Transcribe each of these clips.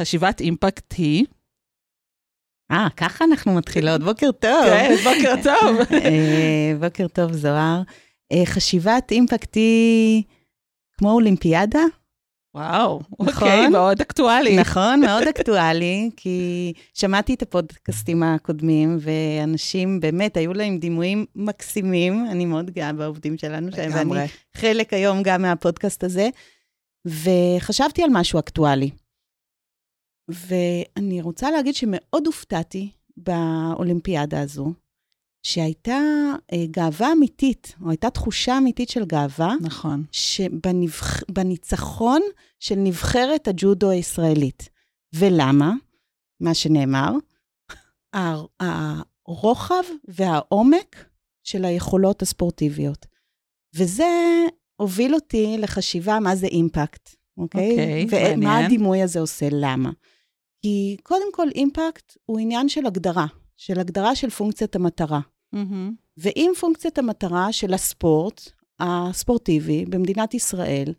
חשיבת אימפקט היא? אה, ככה אנחנו מתחילות. בוקר טוב. כן, בוקר טוב. אה, בוקר טוב, זוהר. אה, חשיבת אימפקט היא כמו אולימפיאדה. וואו, נכון? אוקיי, מאוד אקטואלי. נכון, מאוד אקטואלי, כי שמעתי את הפודקאסטים הקודמים, ואנשים באמת, היו להם דימויים מקסימים. אני מאוד גאה בעובדים שלנו, לגמרי. ואני חלק היום גם מהפודקאסט הזה. וחשבתי על משהו אקטואלי. ואני רוצה להגיד שמאוד הופתעתי באולימפיאדה הזו, שהייתה אה, גאווה אמיתית, או הייתה תחושה אמיתית של גאווה, נכון. שבנבח... בניצחון של נבחרת הג'ודו הישראלית. ולמה? מה שנאמר, הר- הרוחב והעומק של היכולות הספורטיביות. וזה הוביל אותי לחשיבה מה זה אימפקט, אוקיי? אוקיי, ומה מעניין. הדימוי הזה עושה, למה? כי קודם כל, אימפקט הוא עניין של הגדרה, של הגדרה של פונקציית המטרה. מהמם. ואם פונקציית המטרה של הספורט, הספורטיבי, במדינת ישראל,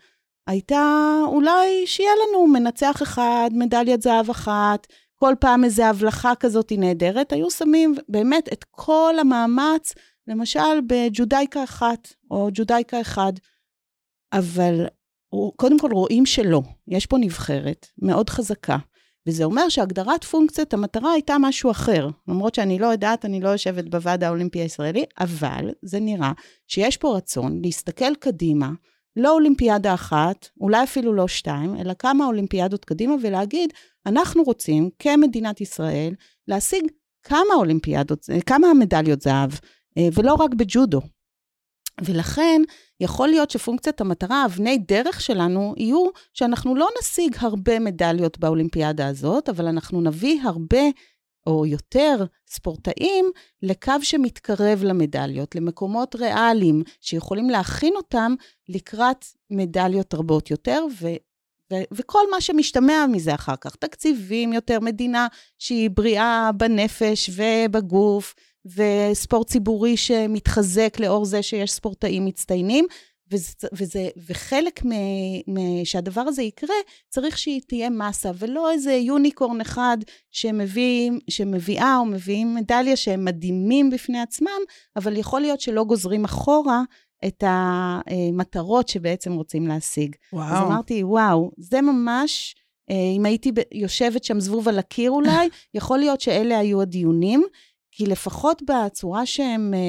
הייתה אולי שיהיה לנו מנצח אחד, מדליית זהב אחת, כל פעם איזו הבלחה כזאת נהדרת, היו שמים באמת את כל המאמץ, למשל בג'ודייקה אחת, או ג'ודייקה אחד. אבל קודם כל רואים שלא, יש פה נבחרת מאוד חזקה. וזה אומר שהגדרת פונקציית המטרה הייתה משהו אחר. למרות שאני לא יודעת, אני לא יושבת בוועד האולימפי הישראלי, אבל זה נראה שיש פה רצון להסתכל קדימה, לא אולימפיאדה אחת, אולי אפילו לא שתיים, אלא כמה אולימפיאדות קדימה, ולהגיד, אנחנו רוצים, כמדינת ישראל, להשיג כמה אולימפיאדות, כמה מדליות זהב, אה, ולא רק בג'ודו. ולכן, יכול להיות שפונקציית המטרה, אבני דרך שלנו, יהיו שאנחנו לא נשיג הרבה מדליות באולימפיאדה הזאת, אבל אנחנו נביא הרבה או יותר ספורטאים לקו שמתקרב למדליות, למקומות ריאליים, שיכולים להכין אותם לקראת מדליות רבות יותר, ו... ו- וכל מה שמשתמע מזה אחר כך, תקציבים יותר, מדינה שהיא בריאה בנפש ובגוף, וספורט ציבורי שמתחזק לאור זה שיש ספורטאים מצטיינים, וזה, וזה, וחלק מ, מ, שהדבר הזה יקרה, צריך שהיא תהיה מסה, ולא איזה יוניקורן אחד שמביא, שמביאה או מביאים מדליה שהם מדהימים בפני עצמם, אבל יכול להיות שלא גוזרים אחורה את המטרות שבעצם רוצים להשיג. וואו. אז אמרתי, וואו, זה ממש, אה, אם הייתי יושבת שם זבוב על הקיר אולי, יכול להיות שאלה היו הדיונים, כי לפחות בצורה שהם, אה,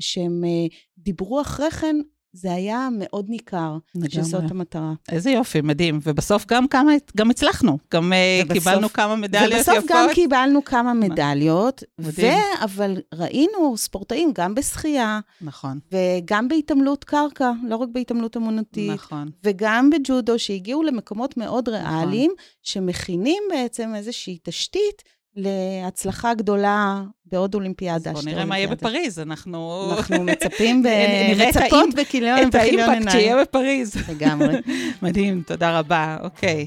שהם אה, דיברו אחרי כן, זה היה מאוד ניכר. שזאת המטרה. איזה יופי, מדהים. ובסוף גם כמה, גם הצלחנו. גם אה, ובסוף- קיבלנו כמה מדליות יפות. ובסוף גם קיבלנו כמה מדליות, ו... אבל ראינו ספורטאים גם בשחייה, נכון, וגם בהתעמלות קרקע, לא רק בהתעמלות אמנותית. נכון. וגם בג'ודו, שהגיעו למקומות מאוד ריאליים, שמכינים בעצם איזושהי תשתית להצלחה גדולה בעוד אולימפיאדה. בוא שתי נראה מה יהיה. בפריז, אנחנו... אנחנו מצפים, ב... נראה את מצפות האימפ- בכיליון את האימפקט שיהיה עיניים. בפריז. לגמרי. מדהים, תודה רבה. אוקיי.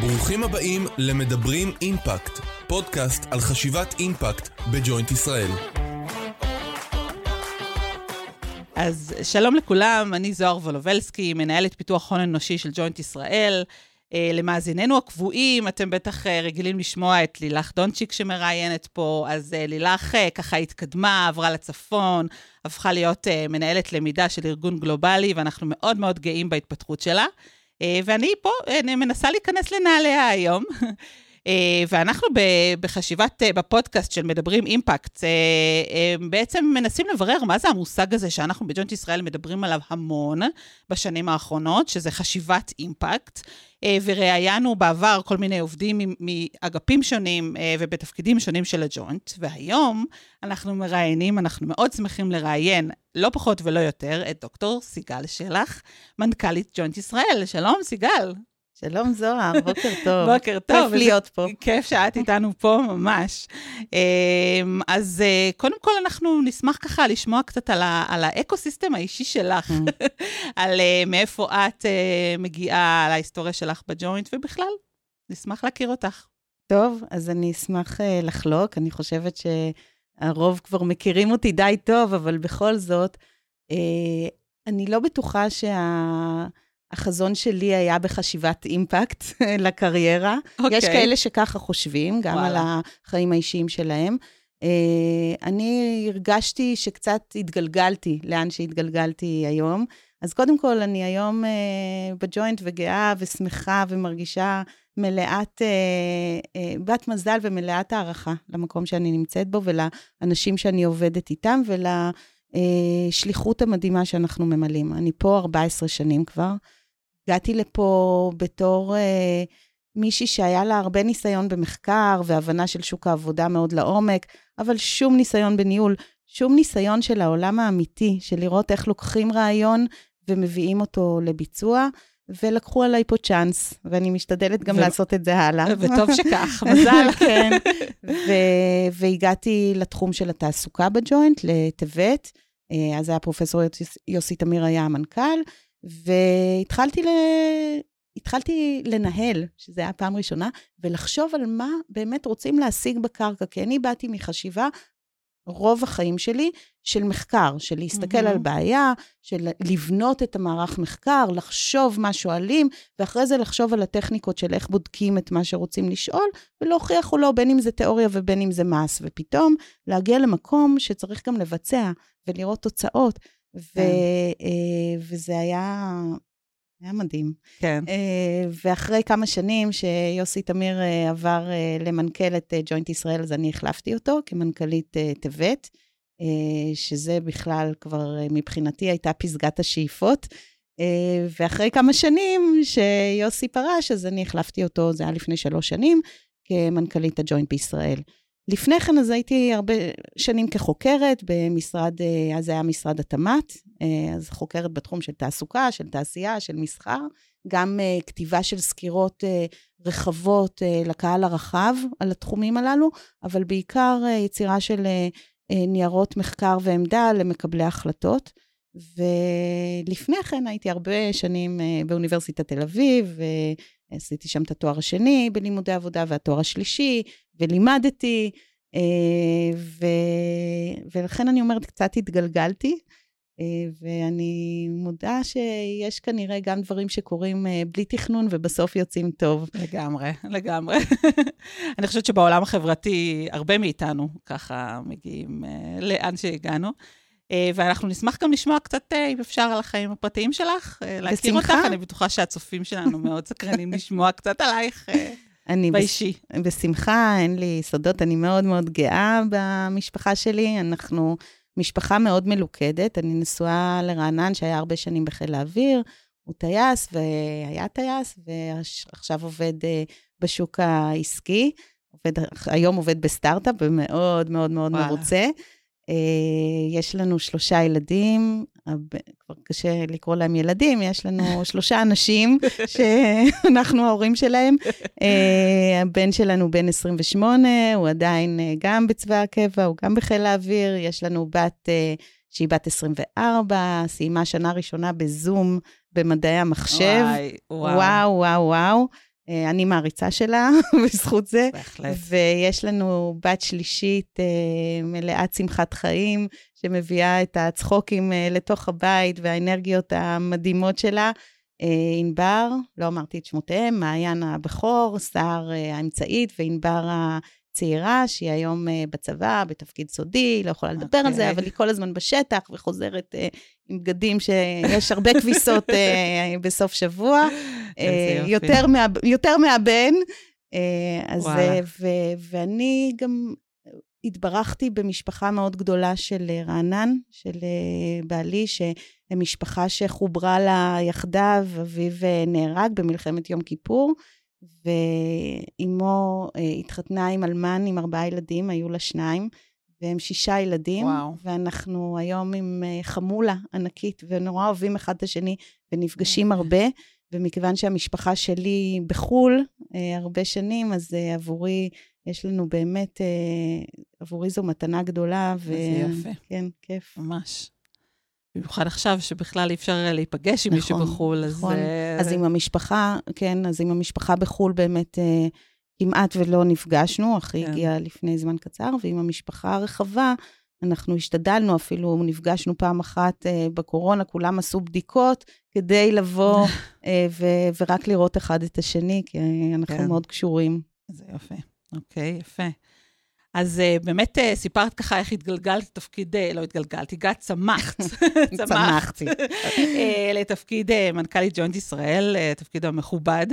ברוכים הבאים למדברים אימפקט, פודקאסט על חשיבת אימפקט בג'וינט ישראל. אז שלום לכולם, אני זוהר וולובלסקי, מנהלת פיתוח הון אנושי של ג'וינט ישראל. אה, למאזיננו הקבועים, אתם בטח אה, רגילים לשמוע את לילך דונצ'יק שמראיינת פה, אז אה, לילך אה, ככה התקדמה, עברה לצפון, הפכה להיות אה, מנהלת למידה של ארגון גלובלי, ואנחנו מאוד מאוד גאים בהתפתחות שלה. אה, ואני פה אני מנסה להיכנס לנעליה היום. אה, ואנחנו בחשיבת, אה, בפודקאסט של מדברים אימפקט, אה, בעצם מנסים לברר מה זה המושג הזה שאנחנו בג'וינט ישראל מדברים עליו המון בשנים האחרונות, שזה חשיבת אימפקט. וראיינו בעבר כל מיני עובדים מאגפים שונים ובתפקידים שונים של הג'וינט, והיום אנחנו מראיינים, אנחנו מאוד שמחים לראיין, לא פחות ולא יותר, את דוקטור סיגל שלח, מנכ"לית ג'וינט ישראל. שלום, סיגל. שלום זוהר, בוקר טוב. בוקר טוב. כיף להיות פה. כיף שאת איתנו פה, ממש. אמ, אז אה, קודם כל, אנחנו נשמח ככה לשמוע קצת על, ה- על ה ecosystem האישי שלך, על אה, מאיפה את אה, מגיעה, על ההיסטוריה שלך בג'וינט, ובכלל, נשמח להכיר אותך. טוב, אז אני אשמח לחלוק. אני חושבת שהרוב כבר מכירים אותי די טוב, אבל בכל זאת, אני לא בטוחה החזון שלי היה בחשיבת אימפקט לקריירה. Okay. יש אוקיי. כאלה שככה חושבים, גם וואלה. על החיים האישיים שלהם. אה, אני הרגשתי שקצת התגלגלתי לאן שהתגלגלתי היום. אז קודם כל, אני היום אה, בג'וינט וגאה ושמחה ומרגישה מלאת, אה, אה, בת מזל ומלאת הערכה למקום שאני נמצאת בו ולאנשים שאני עובדת איתם ולשליחות המדהימה שאנחנו ממלאים. אני פה 14 שנים כבר. הגעתי לפה בתור אה, מישהי שהיה לה הרבה ניסיון במחקר והבנה של שוק העבודה מאוד לעומק, אבל שום ניסיון בניהול, שום ניסיון של העולם האמיתי, של לראות איך לוקחים רעיון ומביאים אותו לביצוע. ולקחו עליי פה צ'אנס, ואני משתדלת גם ו- לעשות את זה הלאה. וטוב שכך, מזל. כן. ו- והגעתי לתחום של התעסוקה בג'וינט, לטבת. אה, אז היה פרופסור יוס- יוסי תמיר היה המנכ"ל, והתחלתי ל... התחלתי לנהל, שזו הייתה פעם ראשונה, ולחשוב על מה באמת רוצים להשיג בקרקע, כי אני באתי מחשיבה רוב החיים שלי של מחקר, של להסתכל מהמם. על בעיה, של לבנות את המערך מחקר, לחשוב מה שואלים, ואחרי זה לחשוב על הטכניקות של איך בודקים את מה שרוצים לשאול, ולהוכיח או לא, בין אם זה תיאוריה ובין אם זה מס, ופתאום להגיע למקום שצריך גם לבצע ולראות תוצאות, ו, כן. אה, וזה היה, היה מדהים. כן. אה, ואחרי כמה שנים שיוסי תמיר אה, עבר למנכ"ל את ג'וינט ישראל, אז אני החלפתי אותו כמנכ"לית טבת, שזה בכלל כבר מבחינתי הייתה פסגת השאיפות. ואחרי כמה שנים שיוסי פרש, אז אני החלפתי אותו, זה היה לפני שלוש שנים, כמנכ"לית הג'וינט בישראל. לפני כן, אז הייתי הרבה שנים כחוקרת במשרד, אה, אז זה היה משרד התמ"ת, אה, אז חוקרת בתחום של תעסוקה, של תעשייה, של מסחר, גם uh, כתיבה של סקירות רחבות לקהל הרחב על התחומים הללו, אבל בעיקר יצירה של ניירות מחקר ועמדה למקבלי החלטות. ולפני כן הייתי הרבה שנים באוניברסיטת תל אביב, ועשיתי שם את התואר השני בלימודי עבודה והתואר השלישי, ולימדתי, uh, ו... ולכן אני אומרת, קצת התגלגלתי. אה, ואני מודה שיש כנראה גם דברים שקורים אה, בלי תכנון ובסוף יוצאים טוב. לגמרי, לגמרי. אני חושבת שבעולם החברתי, הרבה מאיתנו ככה מגיעים לאן שהגענו. Uh, ואנחנו נשמח גם לשמוע קצת, uh, אם אפשר, על החיים הפרטיים שלך, uh, להכיר אותך. בשמחה. אני בטוחה שהצופים שלנו מאוד סקרנים לשמוע קצת עלייך אני באישי. בש... בשמחה, אין לי סודות, אני מאוד מאוד גאה במשפחה שלי. אנחנו משפחה מאוד מלוכדת. אני נשואה לרענן, שהיה הרבה שנים בחיל האוויר. הוא טייס, והיה טייס, ועכשיו עובד בשוק העסקי. עובד, היום עובד בסטארט-אפ, ומאוד מאוד מאוד וואלה. מרוצה. Uh, יש לנו שלושה ילדים, כבר קשה לקרוא להם ילדים, יש לנו שלושה אנשים שאנחנו ההורים שלהם. Uh, הבן שלנו בן 28, הוא עדיין uh, גם בצבא הקבע, הוא גם בחיל האוויר. יש לנו בת שהיא בת 24, סיימה שנה ראשונה בזום במדעי המחשב. וואי, וואו. וואו, וואו, וואו. Uh, אני מעריצה שלה בזכות זה. בהחלט. ויש לנו בת שלישית אה, מלאת שמחת חיים, שמביאה את הצחוקים אה, לתוך הבית והאנרגיות המדהימות שלה. אה, ענבר, לא אמרתי את שמותיהם, מעיין הבכור, סער אה, האמצעית וענבר הצעירה, שהיא היום אה, בצבא, בתפקיד סודי, לא יכולה לדבר על זה, אוקיי. אבל היא כל הזמן בשטח וחוזרת אה, עם בגדים שיש הרבה כביסות אה, בסוף שבוע. יופי. יותר, מה, יותר מהבן. אה, אז. אה, ו, ואני גם התברכתי במשפחה מאוד גדולה של אה, רענן, של אה, בעלי, שהם משפחה שחוברה לה יחדיו, אביו נהרג במלחמת יום כיפור, ואימו אה, התחתנה עם אלמן עם ארבעה ילדים, היו לה שניים. והם שישה ילדים, וואו. ואנחנו היום עם אה, חמולה ענקית, ונורא אוהבים אחד את השני, ונפגשים הרבה. ומכיוון שהמשפחה שלי בחו"ל אה, הרבה שנים, אז אה, עבורי, יש לנו באמת, אה, עבורי זו מתנה גדולה. ו... איזה יופי. כן, כיף. ממש. במיוחד עכשיו, שבכלל אי אפשר אה, להיפגש עם מישהו נכון, בחו"ל, אז... נכון. אה, אז עם המשפחה, כן, אז עם המשפחה בחו"ל באמת אה, כמעט ולא נפגשנו, אחי כן. הגיע לפני זמן קצר, ועם המשפחה הרחבה, אנחנו השתדלנו, אפילו נפגשנו פעם אחת uh, בקורונה, כולם עשו בדיקות כדי לבוא uh, ו- ורק לראות אחד את השני, כי אנחנו כן. מאוד קשורים. זה יפה. אוקיי, יפה. אז uh, באמת uh, סיפרת ככה איך התגלגלת לתפקיד, uh, לא התגלגלת, הגעת, צמחת. צמחתי. uh, לתפקיד uh, מנכ"לית ג'וינט ישראל, uh, תפקיד המכובד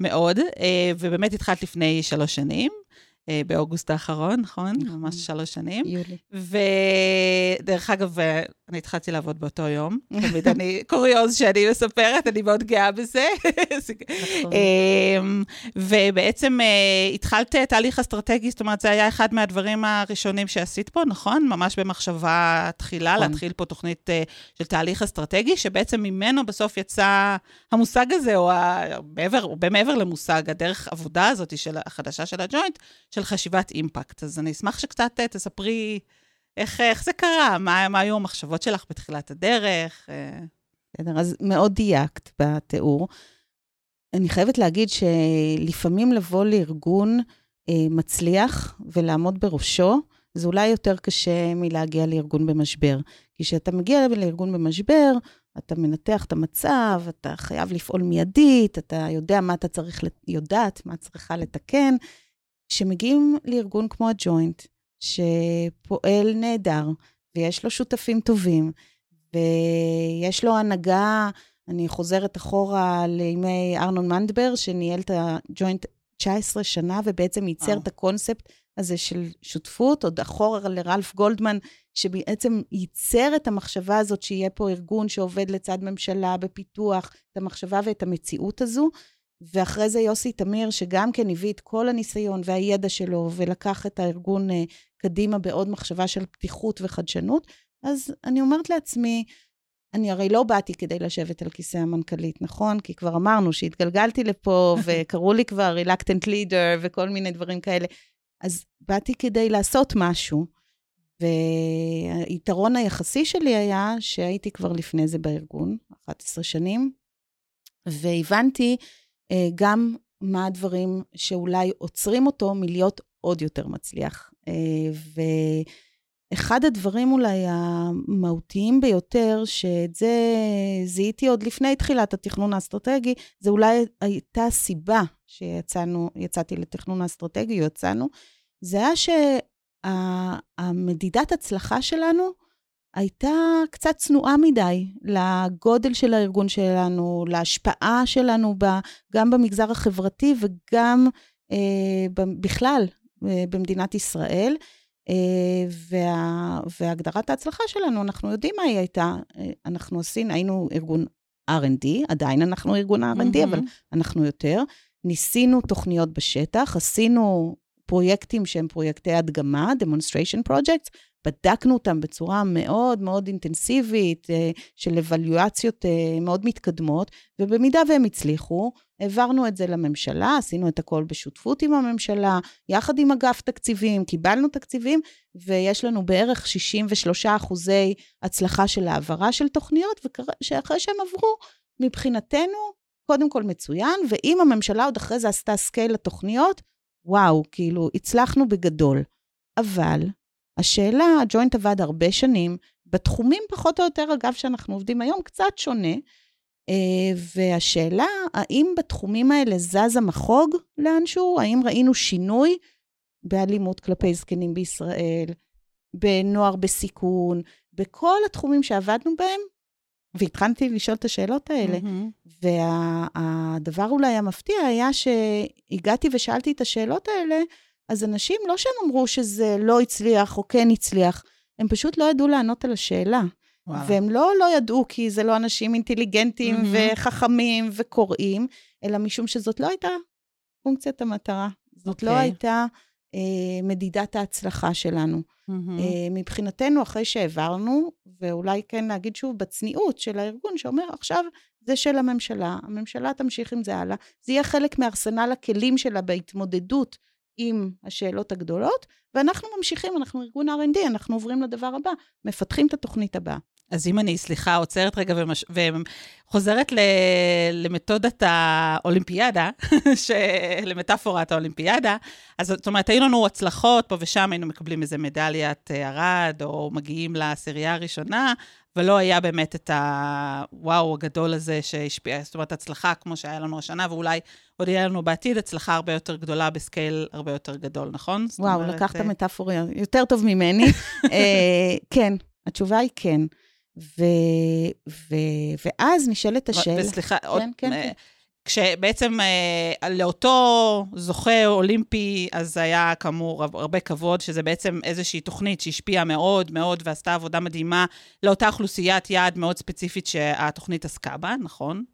מאוד, uh, ובאמת התחלת לפני שלוש שנים. אה, באוגוסט האחרון, נכון? נכון? ממש שלוש שנים. יולי. ודרך אגב, אני התחלתי לעבוד באותו יום. תמיד אני, קוריוז שאני מספרת, אני מאוד גאה בזה. נכון. אמ, ובעצם אה, התחלת תהליך אסטרטגי, זאת אומרת, זה היה אחד מהדברים הראשונים שעשית פה, נכון? ממש במחשבה תחילה, נכון. להתחיל פה תוכנית של תהליך אסטרטגי, שבעצם ממנו בסוף יצא המושג הזה, או מעבר, או במעבר למושג, הדרך עבודה הזאת החדשה של הג'וינט, של חשיבת אימפקט. אז אני אשמח שקצת אה, תספרי איך, איך זה קרה, מה, מה היו המחשבות שלך בתחילת הדרך. אה. בסדר, אז מאוד דייקת בתיאור. אני חייבת להגיד שלפעמים לבוא לארגון אה, מצליח ולעמוד בראשו, זה אולי יותר קשה מלהגיע לארגון במשבר. כי כשאתה מגיע לארגון במשבר, אתה מנתח את המצב, אתה חייב לפעול מיידית, אתה יודע מה אתה צריך, יודעת מה צריכה לתקן, שמגיעים לארגון כמו הג'וינט, שפועל נהדר, ויש לו שותפים טובים, ויש לו הנהגה, אני חוזרת אחורה לימי ארנון מנדבר, שניהל את הג'וינט 19 שנה, ובעצם ייצר את הקונספט הזה של שותפות, עוד אחורה לרלף גולדמן, שבעצם ייצר את המחשבה הזאת שיהיה פה ארגון שעובד לצד ממשלה בפיתוח, את המחשבה ואת המציאות הזו. ואחרי זה יוסי תמיר, שגם כן הביא את כל הניסיון והידע שלו, ולקח את הארגון uh, קדימה בעוד מחשבה של פתיחות וחדשנות, אז אני אומרת לעצמי, אני הרי לא באתי כדי לשבת על כיסא המנכ"לית, נכון? כי כבר אמרנו שהתגלגלתי לפה, וקראו לי כבר reluctant leader וכל מיני דברים כאלה. אז באתי כדי לעשות משהו. והיתרון היחסי שלי היה שהייתי כבר לפני זה בארגון, 11 שנים, והבנתי אה, גם מה הדברים שאולי עוצרים אותו מלהיות עוד יותר מצליח. אה, ואחד הדברים אולי המהותיים ביותר, שאת זה זיהיתי עוד לפני תחילת התכנון האסטרטגי, זה אולי הייתה הסיבה שיצאתי לתכנון האסטרטגי, יצאנו, זה היה שהמדידת הצלחה שלנו הייתה קצת צנועה מדי לגודל של הארגון שלנו, להשפעה שלנו ב, גם במגזר החברתי וגם אה, בכלל אה, במדינת ישראל. אה, וה, והגדרת ההצלחה שלנו, אנחנו יודעים מה היא הייתה. אה, אנחנו עשינו, היינו ארגון R&D, עדיין אנחנו ארגון R&D, mm-hmm. אבל אנחנו יותר. ניסינו תוכניות בשטח, עשינו פרויקטים שהם פרויקטי הדגמה, demonstration projects, בדקנו אותם בצורה מאוד מאוד אינטנסיבית, אה, של אבלואציות אה, מאוד מתקדמות, ובמידה והם הצליחו, העברנו את זה לממשלה, עשינו את הכל בשותפות עם הממשלה, יחד עם אגף תקציבים, קיבלנו תקציבים, ויש לנו בערך 63 אחוזי הצלחה של העברה של תוכניות, ואחרי שהם עברו, מבחינתנו, קודם כל מצוין, ואם הממשלה עוד אחרי זה עשתה scale לתוכניות, וואו, כאילו, הצלחנו בגדול. אבל השאלה, הג'וינט עבד הרבה שנים, בתחומים פחות או יותר, אגב, שאנחנו עובדים היום, קצת שונה. אה, והשאלה, האם בתחומים האלה זז המחוג לאנשהו? האם ראינו שינוי באלימות כלפי זקנים בישראל, בנוער בסיכון, בכל התחומים שעבדנו בהם? והתחלתי לשאול את השאלות האלה. Mm-hmm. והדבר אולי המפתיע היה שהגעתי ושאלתי את השאלות האלה, אז אנשים, לא שהם אמרו שזה לא הצליח או כן הצליח, הם פשוט לא ידעו לענות על השאלה. וואלה. והם לא לא ידעו כי זה לא אנשים אינטליגנטים mm-hmm. וחכמים וקוראים, אלא משום שזאת לא הייתה פונקציית המטרה. זאת okay. לא אוקיי. הייתה אה, מדידת ההצלחה שלנו. Mm-hmm. אה, מבחינתנו, אחרי שהעברנו, ואולי כן להגיד שוב בצניעות של הארגון, שאומר, עכשיו זה של הממשלה, הממשלה תמשיך עם זה הלאה, זה יהיה חלק מארסנל הכלים שלה בהתמודדות עם השאלות הגדולות, ואנחנו ממשיכים, אנחנו ארגון R&D, אנחנו עוברים לדבר הבא, מפתחים את התוכנית הבאה. אז אם אני, סליחה, עוצרת רגע ומש... וחוזרת ל... למתודת האולימפיאדה, ש... למטאפורת האולימפיאדה, אז זאת אומרת, היו לנו הצלחות, פה ושם היינו מקבלים איזה מדליית ארד, או מגיעים לעשירייה הראשונה, ולא היה באמת את הוואו הגדול הזה שהשפיע, זאת אומרת, הצלחה כמו שהיה לנו השנה, ואולי עוד יהיה לנו בעתיד הצלחה הרבה יותר גדולה בסקייל הרבה יותר גדול, נכון? וואו, אומרת, לקחת uh... מטאפוריה יותר טוב ממני. uh, כן, התשובה היא כן. ו, ו, ואז נשאלת השאלה... וסליחה, כן, עוד... כן, כן. כשבעצם אה, לאותו זוכה אולימפי, אז היה כאמור הרבה כבוד, שזה בעצם איזושהי תוכנית שהשפיעה מאוד מאוד ועשתה עבודה מדהימה לאותה אוכלוסיית יעד מאוד ספציפית שהתוכנית עסקה בה, נכון?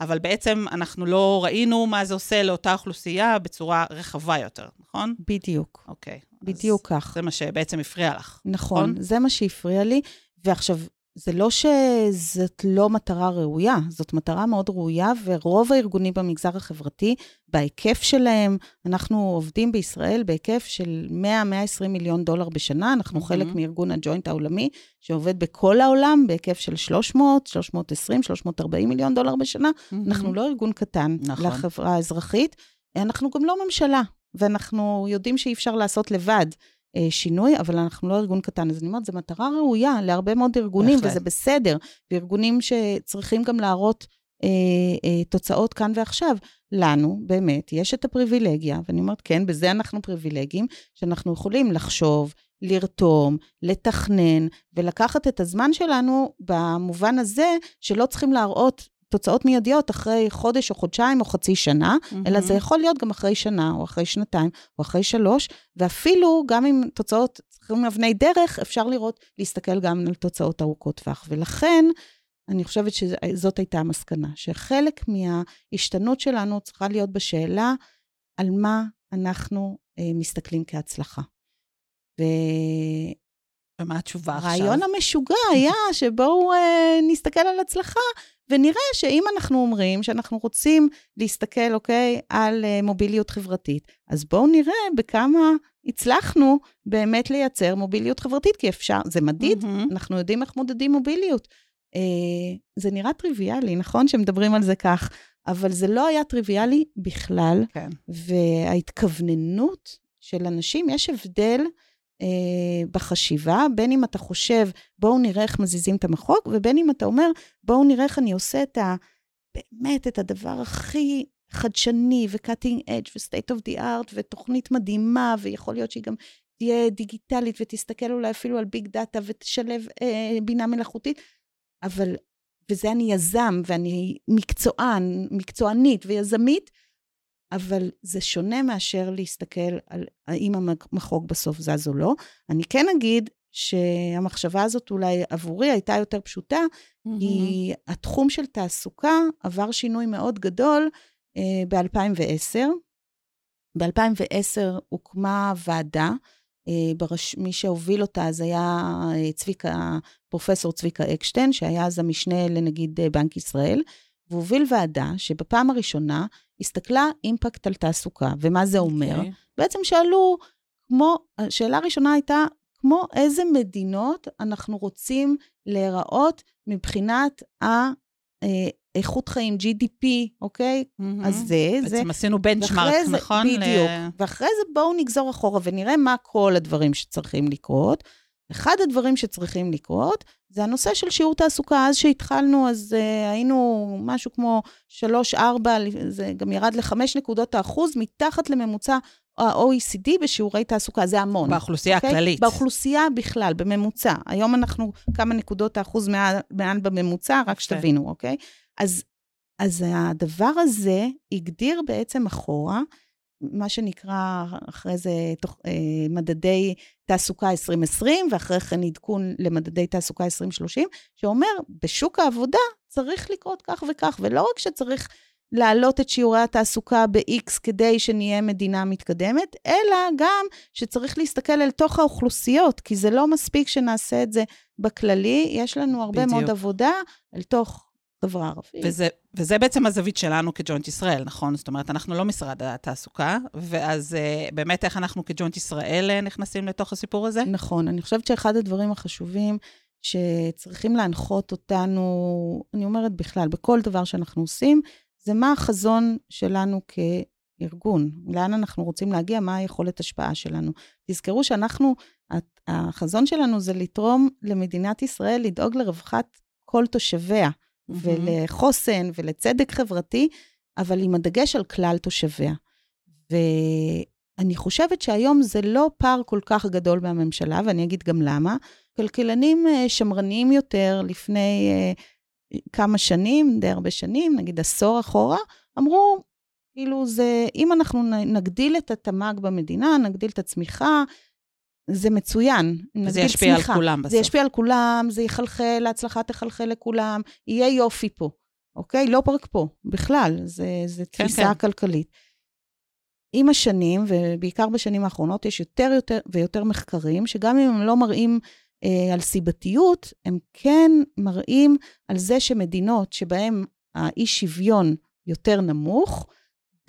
אבל בעצם אנחנו לא ראינו מה זה עושה לאותה אוכלוסייה בצורה רחבה יותר, נכון? בדיוק. אוקיי. בדיוק כך. זה מה שבעצם הפריע לך. נכון, נכון? זה מה שהפריע לי. ועכשיו, זה לא שזאת לא מטרה ראויה, זאת מטרה מאוד ראויה, ורוב הארגונים במגזר החברתי, בהיקף שלהם, אנחנו עובדים בישראל בהיקף של 100-120 מיליון דולר בשנה, אנחנו mm-hmm. חלק מארגון הג'וינט העולמי, שעובד בכל העולם בהיקף של 300, 320, 340 מיליון דולר בשנה. Mm-hmm. אנחנו לא ארגון קטן נכון. לחברה האזרחית, אנחנו גם לא ממשלה, ואנחנו יודעים שאי אפשר לעשות לבד. אה, שינוי, אבל אנחנו לא ארגון קטן. אז אני אומרת, זו מטרה ראויה להרבה מאוד ארגונים, בהחלט. וזה בסדר. וארגונים שצריכים גם להראות אה, אה, תוצאות כאן ועכשיו. לנו, באמת, יש את הפריבילגיה, ואני אומרת, כן, בזה אנחנו פריבילגיים, שאנחנו יכולים לחשוב, לרתום, לתכנן, ולקחת את הזמן שלנו במובן הזה שלא צריכים להראות תוצאות מיידיות אחרי חודש או חודשיים או חצי שנה, mm-hmm. אלא זה יכול להיות גם אחרי שנה או אחרי שנתיים או אחרי שלוש, ואפילו גם עם תוצאות, צריכים אבני דרך, אפשר לראות, להסתכל גם על תוצאות ארוכות טווח. ולכן, אני חושבת שזאת הייתה המסקנה, שחלק מההשתנות שלנו צריכה להיות בשאלה על מה אנחנו אה, מסתכלים כהצלחה. ו... ומה התשובה עכשיו? הרעיון המשוגע היה שבואו אה, נסתכל על הצלחה ונראה שאם אנחנו אומרים שאנחנו רוצים להסתכל, אוקיי, על uh, מוביליות חברתית, אז בואו נראה בכמה הצלחנו באמת לייצר מוביליות חברתית, כי אפשר, זה מדיד, mm-hmm. אנחנו יודעים איך מודדים מוביליות. Uh, זה נראה טריוויאלי, נכון שמדברים על זה כך, אבל זה לא היה טריוויאלי בכלל. כן. וההתכווננות של אנשים, יש הבדל אה, בחשיבה, בין אם אתה חושב, בואו נראה איך מזיזים את המחוק, ובין אם אתה אומר, בואו נראה איך אני עושה את ה... באמת, את הדבר הכי חדשני ו-cutting edge ו-state of the art ותוכנית מדהימה, ויכול להיות שהיא גם תהיה דיגיטלית ותסתכל אולי אפילו על ביג דאטה ותשלב אה, בינה מלאכותית, אבל, וזה אני יזם ואני מקצוען, מקצוענית ויזמית, אבל זה שונה מאשר להסתכל על האם המחוג בסוף זז או לא. אני כן אגיד שהמחשבה הזאת אולי עבורי הייתה יותר פשוטה, mm-hmm. כי התחום של תעסוקה עבר שינוי מאוד גדול אה, ב-2010. ב-2010 הוקמה ועדה, אה, ברש... מי שהוביל אותה אז היה אה, צביקה, פרופסור צביקה אקשטיין, שהיה אז המשנה לנגיד אה, בנק ישראל, והוביל ועדה שבפעם הראשונה הסתכלה אימפקט על תעסוקה, ומה זה אומר. Okay. אוקיי. בעצם שאלו, כמו, השאלה הראשונה הייתה, כמו איזה מדינות אנחנו רוצים להיראות מבחינת ה... אה, חיים, GDP, אוקיי? Mm-hmm. אז זה, בעצם זה... בעצם עשינו בנצ'מארק, נכון? בדיוק. ל... ואחרי זה בואו נגזור אחורה ונראה מה כל הדברים שצריכים לקרות. אחד הדברים שצריכים לקרות זה הנושא של שיעור תעסוקה. אז שהתחלנו, אז uh, היינו משהו כמו 3-4, זה גם ירד ל-5 נקודות האחוז, מתחת לממוצע ה-OECD בשיעורי תעסוקה, זה המון. באוכלוסייה okay? אוקיי? הכללית. באוכלוסייה בכלל, בממוצע. היום אנחנו כמה נקודות האחוז מעל, מעל בממוצע, רק שתבינו, אוקיי? Okay? אז, אז הדבר הזה הגדיר בעצם אחורה, מה שנקרא אחרי זה תוך, אה, מדדי תעסוקה 2020, ואחרי כן עדכון למדדי תעסוקה 2030, שאומר, בשוק העבודה צריך לקרות כך וכך, ולא רק שצריך להעלות את שיעורי התעסוקה ב-X כדי שנהיה מדינה מתקדמת, אלא גם שצריך להסתכל אל תוך האוכלוסיות, כי זה לא מספיק שנעשה את זה בכללי, יש לנו הרבה בדיוק. מאוד עבודה אל תוך חברה ערבית. וזה, וזה בעצם הזווית שלנו כג'וינט ישראל, נכון? זאת אומרת, אנחנו לא משרד התעסוקה, ואז uh, באמת איך אנחנו כג'וינט ישראל אה, נכנסים לתוך הסיפור הזה? נכון, אני חושבת שאחד הדברים החשובים שצריכים להנחות אותנו, אני אומרת בכלל, בכל דבר שאנחנו עושים, זה מה החזון שלנו כארגון, לאן אנחנו רוצים להגיע, מה היכולת השפעה שלנו. תזכרו שאנחנו, החזון שלנו זה לתרום למדינת ישראל, לדאוג לרווחת כל תושביה, mm-hmm. ולחוסן ולצדק חברתי, אבל עם הדגש על כלל תושביה. ואני חושבת שהיום זה לא פער כל כך גדול בממשלה, ואני אגיד גם למה. כלכלנים אה, שמרניים יותר לפני אה, כמה שנים, די הרבה שנים, נגיד עשור אחורה, אמרו, כאילו זה, אם אנחנו נגדיל את התמ"ג במדינה, נגדיל את הצמיחה, זה מצוין. זה ישפיע צמיחה. על כולם בסוף. זה ישפיע על כולם, זה יחלחל, ההצלחה תחלחל לכולם, יהיה יופי פה, אוקיי? לא רק פה, בכלל, זה, זה כן, תפיסה כן. כלכלית. עם השנים, ובעיקר בשנים האחרונות, יש יותר, יותר ויותר מחקרים, שגם אם הם לא מראים אה, על סיבתיות, הם כן מראים על זה שמדינות שבהן האי שוויון יותר נמוך,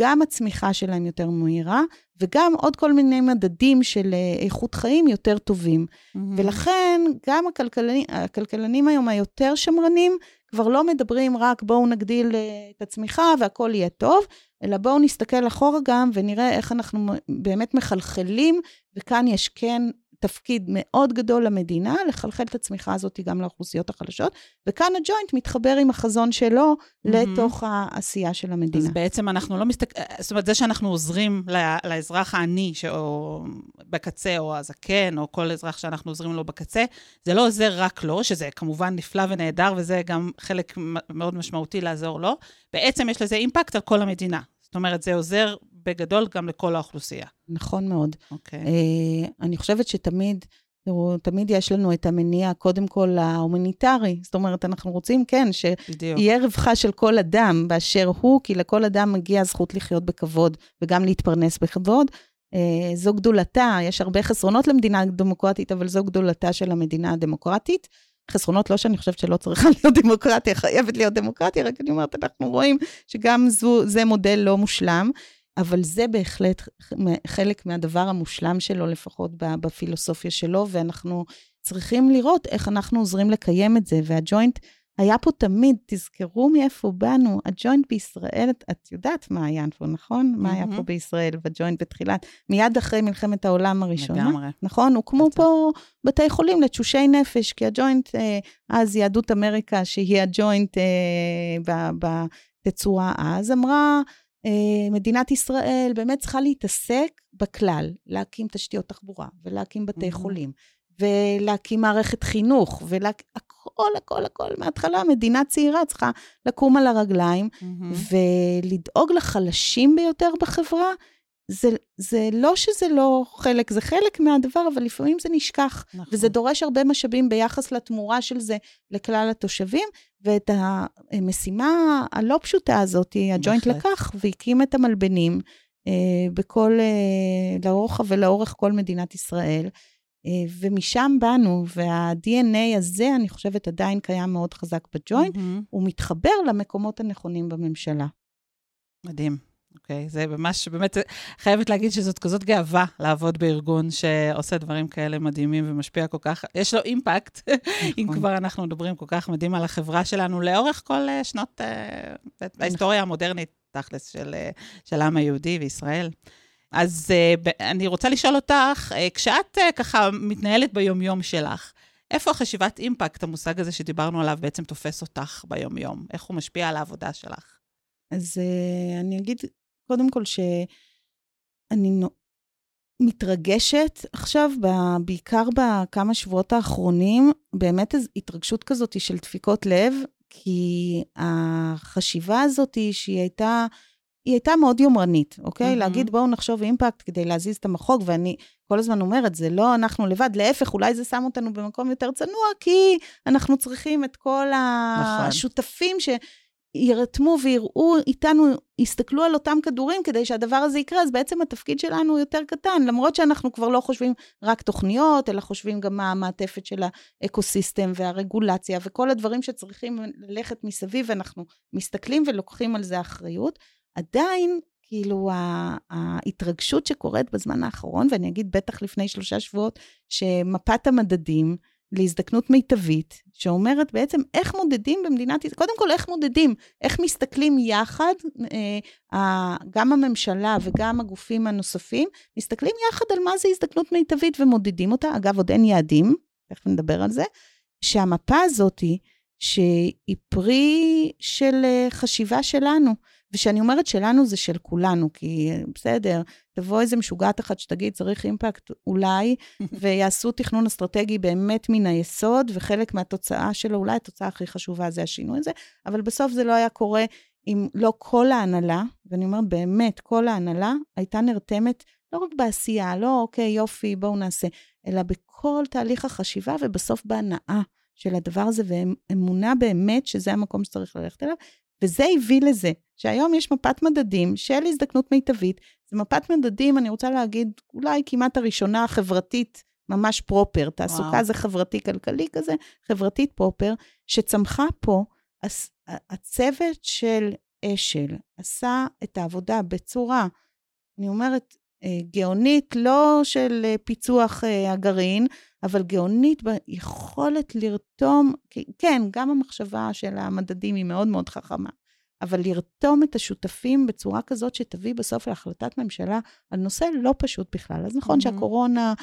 גם הצמיחה שלהם יותר מהירה, וגם עוד כל מיני מדדים של אה, איכות חיים יותר טובים. Mm-hmm. ולכן, גם הכלכלנים, הכלכלנים היום היותר שמרנים, כבר לא מדברים רק בואו נגדיל אה, את הצמיחה והכול יהיה טוב, אלא בואו נסתכל אחורה גם ונראה איך אנחנו באמת מחלחלים, וכאן יש כן תפקיד מאוד גדול למדינה, לחלחל את הצמיחה הזאת גם לאוכלוסיות החלשות, וכאן הג'וינט מתחבר עם החזון שלו mm-hmm. לתוך העשייה של המדינה. אז בעצם אנחנו לא מסתכלים, זאת אומרת, זה שאנחנו עוזרים לאזרח העני, או בקצה, או הזקן, או כל אזרח שאנחנו עוזרים לו בקצה, זה לא עוזר רק לו, שזה כמובן נפלא ונהדר, וזה גם חלק מאוד משמעותי לעזור לו, בעצם יש לזה אימפקט על כל המדינה. זאת אומרת, זה עוזר בגדול גם לכל האוכלוסייה. נכון מאוד. אוקיי. Okay. אה, אני חושבת שתמיד, תראו, תמיד יש לנו את המניע, קודם כל, ההומניטרי. זאת אומרת, אנחנו רוצים, כן, שיהיה רווחה של כל אדם באשר הוא, כי לכל אדם מגיע הזכות לחיות בכבוד וגם להתפרנס בכבוד. אה, זו גדולתה, יש הרבה חסרונות למדינה דמוקרטית, אבל זו גדולתה של המדינה הדמוקרטית. חסרונות, לא שאני חושבת שלא צריכה להיות דמוקרטיה, חייבת להיות דמוקרטיה, רק אני אומרת, אנחנו רואים שגם זו, זה מודל לא מושלם. אבל זה בהחלט חלק מהדבר המושלם שלו, לפחות בפילוסופיה שלו, ואנחנו צריכים לראות איך אנחנו עוזרים לקיים את זה. והג'וינט היה פה תמיד, תזכרו מאיפה באנו, הג'וינט בישראל, את, את יודעת מה היה פה, נכון? Mm-hmm. מה היה פה בישראל בג'וינט בתחילת, מיד אחרי מלחמת העולם הראשונה. לגמרי. נכון? הוקמו פה בתי חולים לתשושי נפש, כי הג'וינט, אה, אז יהדות אמריקה, שהיא הג'וינט אה, בתצורה אז, אמרה, מדינת ישראל באמת צריכה להתעסק בכלל, להקים תשתיות תחבורה, ולהקים בתי mm-hmm. חולים, ולהקים מערכת חינוך, והכל, הכל, הכל, מההתחלה, מדינה צעירה צריכה לקום על הרגליים, mm-hmm. ולדאוג לחלשים ביותר בחברה, זה, זה לא שזה לא חלק, זה חלק מהדבר, אבל לפעמים זה נשכח. נכון. וזה דורש הרבה משאבים ביחס לתמורה של זה לכלל התושבים, ואת המשימה הלא פשוטה הזאת, הג'וינט לקח והקים את המלבנים אה, בכל, אה, לרוחב ולאורך כל מדינת ישראל. אה, ומשם באנו, וה-DNA הזה, אני חושבת, עדיין קיים מאוד חזק בג'וינט, mm-hmm. הוא מתחבר למקומות הנכונים בממשלה. מדהים. אוקיי? זה ממש, באמת, חייבת להגיד שזאת כזאת גאווה לעבוד בארגון שעושה דברים כאלה מדהימים ומשפיע כל כך, יש לו אימפקט, נכון. אם כבר אנחנו מדברים כל כך מדהים על החברה שלנו, לאורך כל אה, שנות uh, ההיסטוריה המודרנית, תכלס, של, uh, של העם היהודי וישראל. אז אני רוצה לשאול אותך, כשאת ככה מתנהלת ביומיום שלך, איפה החשיבת אימפקט, המושג הזה שדיברנו עליו, בעצם תופס אותך ביומיום? איך הוא משפיע על העבודה שלך? אז uh, אני אגיד קודם כל, שאני מתרגשת עכשיו, בעיקר בכמה שבועות האחרונים, באמת איזו התרגשות כזאת של דפיקות לב, כי החשיבה הזאת שהיא הייתה, היא הייתה מאוד יומרנית, אוקיי? Mm-hmm. להגיד בואו נחשוב אימפקט כדי להזיז את המחוג, ואני כל הזמן אומרת, זה לא אנחנו לבד, להפך, אולי זה שם אותנו במקום יותר צנוע, כי אנחנו צריכים את כל נכון. השותפים ש... יירתמו ויראו איתנו, יסתכלו על אותם כדורים כדי שהדבר הזה יקרה, אז בעצם התפקיד שלנו יותר קטן, למרות שאנחנו כבר לא חושבים רק תוכניות, אלא חושבים גם מה המעטפת של האקוסיסטם והרגולציה וכל הדברים שצריכים ללכת מסביב, אנחנו מסתכלים ולוקחים על זה אחריות. עדיין, כאילו, ההתרגשות שקורית בזמן האחרון, ואני אגיד בטח לפני שלושה שבועות, שמפת המדדים, להזדקנות מיטבית, שאומרת בעצם איך מודדים במדינת ישראל, קודם כל איך מודדים, איך מסתכלים יחד, אה, גם הממשלה וגם הגופים הנוספים, מסתכלים יחד על מה זה הזדקנות מיטבית ומודדים אותה. אגב, עוד אין יעדים, תכף נדבר על זה, שהמפה הזאתי, שהיא פרי של אה, חשיבה שלנו. וכשאני אומרת שלנו, זה של כולנו, כי בסדר, תבוא איזה משוגעת אחת שתגיד, צריך אימפקט, אולי, ויעשו תכנון אסטרטגי באמת מן היסוד, וחלק מהתוצאה שלו, אולי התוצאה הכי חשובה זה השינוי הזה, אבל בסוף זה לא היה קורה אם לא כל ההנהלה, ואני אומרת, באמת, כל ההנהלה הייתה נרתמת לא רק בעשייה, לא, אוקיי, יופי, בואו נעשה, אלא בכל תהליך החשיבה, ובסוף בהנאה של הדבר הזה, ואמונה באמת שזה המקום שצריך ללכת אליו, וזה הביא לזה שהיום יש מפת מדדים של הזדקנות מיטבית. זו מפת מדדים, אני רוצה להגיד, אולי כמעט הראשונה החברתית, ממש פרופר. תעסוקה וואו. זה חברתי-כלכלי כזה, חברתית פרופר, שצמחה פה. הצוות של אשל עשה את העבודה בצורה, אני אומרת, גאונית, לא של אה, פיצוח אה, הגרעין, אבל גאונית ביכולת לרתום, כן, גם המחשבה של המדדים היא מאוד מאוד חכמה, אבל לרתום את השותפים בצורה כזאת שתביא בסוף להחלטת ממשלה על נושא לא פשוט בכלל. אז נכון mm-hmm. שהקורונה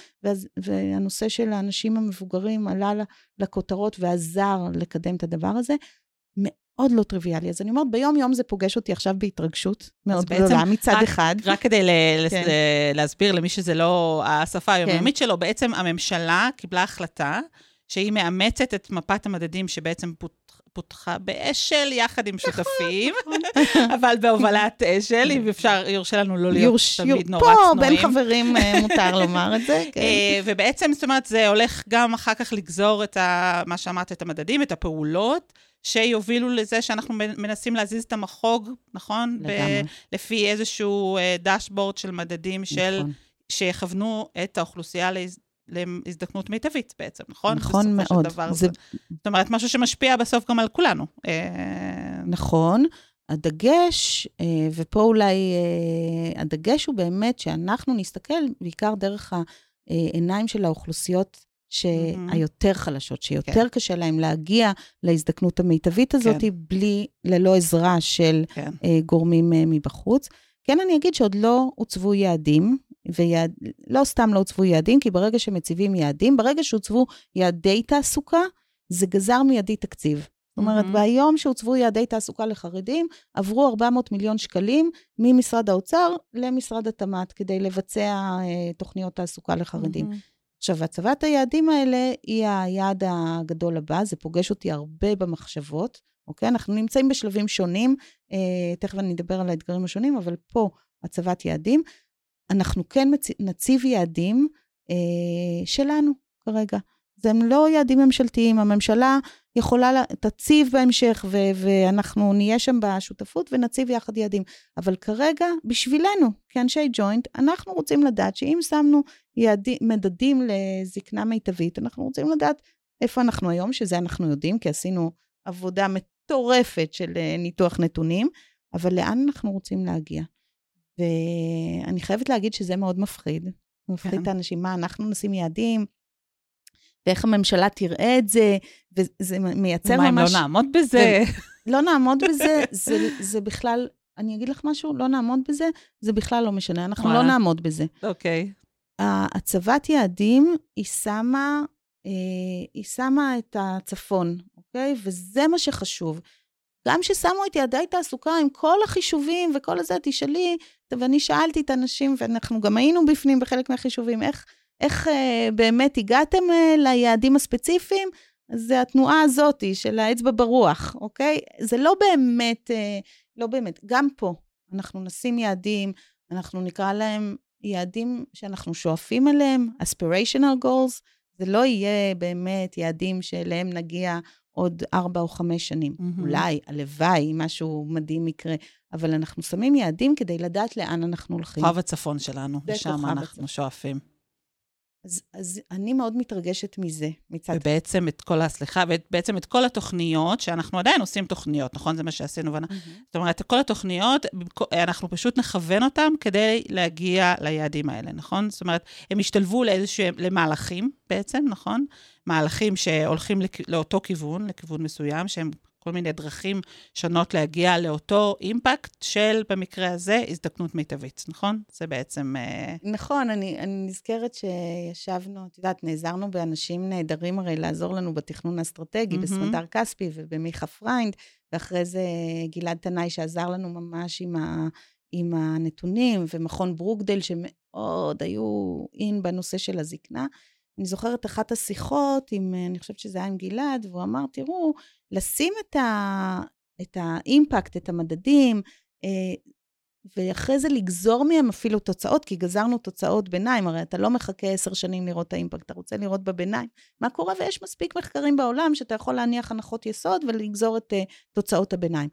והנושא של האנשים המבוגרים עלה לכותרות ועזר לקדם את הדבר הזה, מאוד לא טריוויאלי. אז אני אומרת, ביום-יום זה פוגש אותי עכשיו בהתרגשות מאוד גדולה מצד רק, אחד. רק כדי כן. להסביר למי שזה לא השפה היומיומית כן. שלו, בעצם הממשלה קיבלה החלטה שהיא מאמצת את מפת המדדים שבעצם פות... פותחה באשל יחד עם נכון, שותפים, נכון. אבל בהובלת אשל, אם אפשר, יורשה לנו לא להיות תמיד נורא צנועים. פה בין חברים אה, מותר לומר את זה, כן. אה, ובעצם, זאת אומרת, זה הולך גם אחר כך לגזור את מה שאמרת, את המדדים, את הפעולות. שיובילו לזה שאנחנו מנסים להזיז את המחוג, נכון? לגמרי. ב- לפי איזשהו דשבורד אה, של מדדים של, נכון. שיכוונו את האוכלוסייה להז... להזדקנות מיטבית בעצם, נכון? נכון מאוד. דבר, זה... זאת אומרת, משהו שמשפיע בסוף גם על כולנו. אה, נכון. הדגש, אה, ופה אולי הדגש הוא באמת שאנחנו נסתכל בעיקר דרך העיניים של האוכלוסיות שהיותר חלשות, שיותר כן. קשה להם להגיע להזדקנות המיטבית הזאת, כן. בלי, ללא עזרה של כן. uh, גורמים uh, מבחוץ. כן, אני אגיד שעוד לא הוצבו יעדים, ולא סתם לא הוצבו יעדים, כי ברגע שמציבים יעדים, ברגע שהוצבו יעדי תעסוקה, זה גזר מיידי תקציב. זאת אומרת, mm-hmm. ביום שהוצבו יעדי תעסוקה לחרדים, עברו 400 מיליון שקלים ממשרד האוצר למשרד התמ"ת כדי לבצע uh, תוכניות תעסוקה לחרדים. Mm-hmm. עכשיו, הצבת היעדים האלה היא היעד הגדול הבא, זה פוגש אותי הרבה במחשבות, אוקיי? אנחנו נמצאים בשלבים שונים, אה, תכף אני אדבר על האתגרים השונים, אבל פה הצבת יעדים. אנחנו כן מצ... נציב יעדים אה, שלנו כרגע. זה הם לא יעדים ממשלתיים, הממשלה יכולה, תציב בהמשך, ו- ואנחנו נהיה שם בשותפות ונציב יחד יעדים. אבל כרגע, בשבילנו, כאנשי ג'וינט, אנחנו רוצים לדעת שאם שמנו יעדים, מדדים לזקנה מיטבית, אנחנו רוצים לדעת איפה אנחנו היום, שזה אנחנו יודעים, כי עשינו עבודה מטורפת של אה, ניתוח נתונים, אבל לאן אנחנו רוצים להגיע? ואני חייבת להגיד שזה מאוד מפחיד. מפחיד כן. את האנשים, מה, אנחנו נשים יעדים, ואיך הממשלה תראה את זה, וזה מייצר ממש... מה, אם לא נעמוד בזה? לא נעמוד בזה, זה, זה בכלל, אני אגיד לך משהו, לא נעמוד בזה, זה בכלל לא משנה, אנחנו לא נעמוד בזה. אוקיי. הצבת יעדים, היא שמה, אה, היא שמה את הצפון, אוקיי? וזה מה שחשוב. גם כששמו את יעדי תעסוקה עם כל החישובים וכל הזה, תשאלי, ואני שאלתי את האנשים, ואנחנו גם היינו בפנים בחלק מהחישובים, איך, איך אה, באמת הגעתם אה, ליעדים הספציפיים? זה התנועה הזאת של האצבע ברוח, אוקיי? זה לא באמת, אה, לא באמת. גם פה, אנחנו נשים יעדים, אנחנו נקרא להם יעדים שאנחנו שואפים אליהם, aspirational goals, זה לא יהיה באמת יעדים שאליהם נגיע עוד ארבע או חמש שנים. Mm-hmm. אולי, הלוואי, משהו מדהים יקרה, אבל אנחנו שמים יעדים כדי לדעת לאן אנחנו הולכים. כוכב הצפון שלנו, ושם אנחנו הצפון. שואפים. אז, אז אני מאוד מתרגשת מזה, מצד... ובעצם את כל, סליחה, ובעצם את כל התוכניות, שאנחנו עדיין עושים תוכניות, נכון? זה מה שעשינו. Mm-hmm. זאת אומרת, כל התוכניות, אנחנו פשוט נכוון אותן כדי להגיע ליעדים האלה, נכון? זאת אומרת, הם השתלבו לאיזשהם, למהלכים בעצם, נכון? מהלכים שהולכים לאותו כיוון, לכיוון מסוים, שהם כל מיני דרכים שונות להגיע לאותו impact של, במקרה הזה, הזדקנות מיטבית, נכון? זה בעצם... אה, נכון, אני, אני נזכרת שישבנו, את יודעת, נעזרנו באנשים נהדרים הרי לעזור לנו בתכנון האסטרטגי, mm-hmm. בסמדר כספי ובמיכה פריינד, ואחרי זה גלעד תנאי שעזר לנו ממש עם ה... עם הנתונים, ומכון ברוקדל, שמאוד היו אין בנושא של הזקנה. אני זוכרת אחת השיחות עם, אני חושבת שזה היה עם גלעד, והוא אמר, תראו, לשים את, ה, את האימפקט, את המדדים, אה, ואחרי זה לגזור מהם אפילו תוצאות, כי גזרנו תוצאות ביניים, הרי אתה לא מחכה עשר שנים לראות את האימפקט, אתה רוצה לראות בביניים מה קורה, ויש מספיק מחקרים בעולם שאתה יכול להניח הנחות יסוד ולגזור את uh, תוצאות הביניים.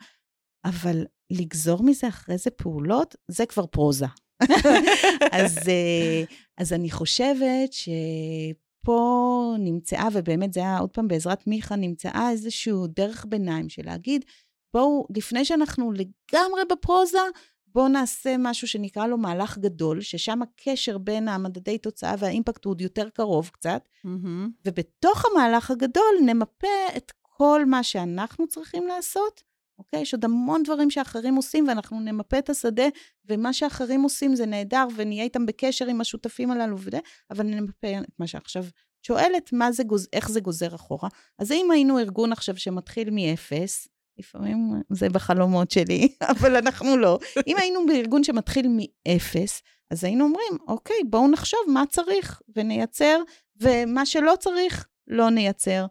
אבל לגזור מזה אחרי זה פעולות, זה כבר פרוזה. אז, אה, אז אני חושבת שפה נמצאה, ובאמת זה היה עוד פעם בעזרת מיכה, נמצאה איזושהי דרך ביניים של להגיד, בואו, לפני שאנחנו לגמרי בפרוזה, בואו נעשה משהו שנקרא לו מהלך גדול, ששם הקשר בין המדדי תוצאה והאימפקט הוא עוד יותר קרוב קצת, mm-hmm. ובתוך המהלך הגדול נמפה את כל מה שאנחנו צריכים לעשות, אוקיי? יש עוד המון דברים שאחרים עושים, ואנחנו נמפה את השדה, ומה שאחרים עושים זה נהדר, ונהיה איתם בקשר עם השותפים הללו וזה, אבל נמפה את מה שעכשיו שואלת, מה זה גוז... איך זה גוזר אחורה. אז אם היינו ארגון עכשיו שמתחיל מאפס, לפעמים זה בחלומות שלי, אבל אנחנו לא. אם היינו בארגון שמתחיל מאפס, אז היינו אומרים, אוקיי, בואו נחשוב מה צריך ונייצר, ומה שלא צריך, לא נייצר.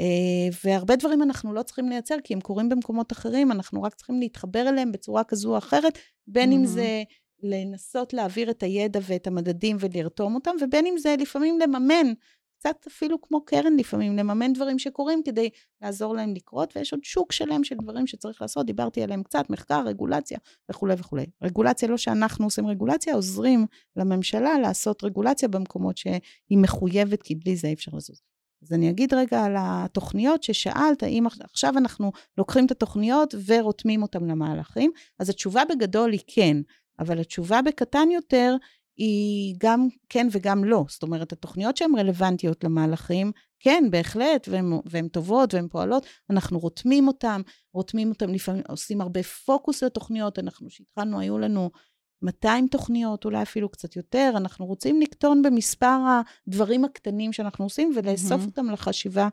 אה, והרבה דברים אנחנו לא צריכים לייצר, כי הם קורים במקומות אחרים, אנחנו רק צריכים להתחבר אליהם בצורה כזו או אחרת, בין mm-hmm. אם זה לנסות להעביר את הידע ואת המדדים ולרתום אותם, ובין אם זה לפעמים לממן, קצת אפילו כמו קרן לפעמים, לממן דברים שקורים כדי לעזור להם לקרות, ויש עוד שוק שלם של דברים שצריך לעשות, דיברתי עליהם קצת, מחקר, רגולציה וכולי וכולי. רגולציה, לא שאנחנו עושים רגולציה, עוזרים לממשלה לעשות רגולציה במקומות שהיא מחויבת, כי בלי זה אי אפשר לזוז. אז אני אגיד רגע על התוכניות ששאלת, האם עכשיו אנחנו לוקחים את התוכניות ורותמים אותן למהלכים, אז התשובה בגדול היא כן, אבל התשובה בקטן יותר היא גם כן וגם לא. זאת אומרת, התוכניות שהן רלוונטיות למהלכים, כן, בהחלט, והן טובות והן פועלות, אנחנו רותמים אותן, רותמים אותן לפעמים, עושים הרבה פוקוס לתוכניות, אנחנו, שהתחלנו, היו לנו 200 תוכניות, אולי אפילו קצת יותר. אנחנו רוצים לקטון במספר הדברים הקטנים שאנחנו עושים ולאסוף mm-hmm. אותם לחשיבה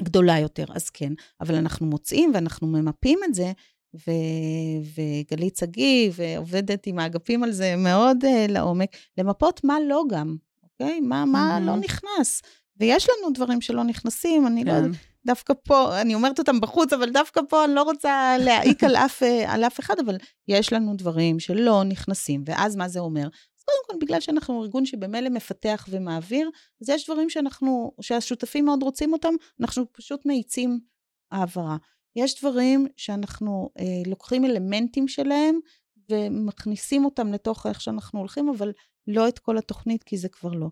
גדולה יותר. אז כן, אבל אנחנו מוצאים ואנחנו ממפים את זה, ו- וגלית שגיא, ועובדת עם האגפים על זה מאוד uh, לעומק, למפות מה לא גם, אוקיי? מה, mm-hmm. מה לא נכנס. ויש לנו דברים שלא נכנסים, אני לא כן. לא... דווקא פה, אני אומרת אותם בחוץ, אבל דווקא פה אני לא רוצה להעיק על אף, אה, על אף אחד, אבל יש לנו דברים שלא נכנסים, ואז מה זה אומר? אז קודם כל, בגלל שאנחנו ארגון שבמילא מפתח ומעביר, אז יש דברים שאנחנו, שהשותפים מאוד רוצים אותם, אנחנו פשוט מאיצים העברה. יש דברים שאנחנו אה, לוקחים אלמנטים שלהם ומכניסים אותם לתוך איך שאנחנו הולכים, אבל לא את כל התוכנית, כי זה כבר לא.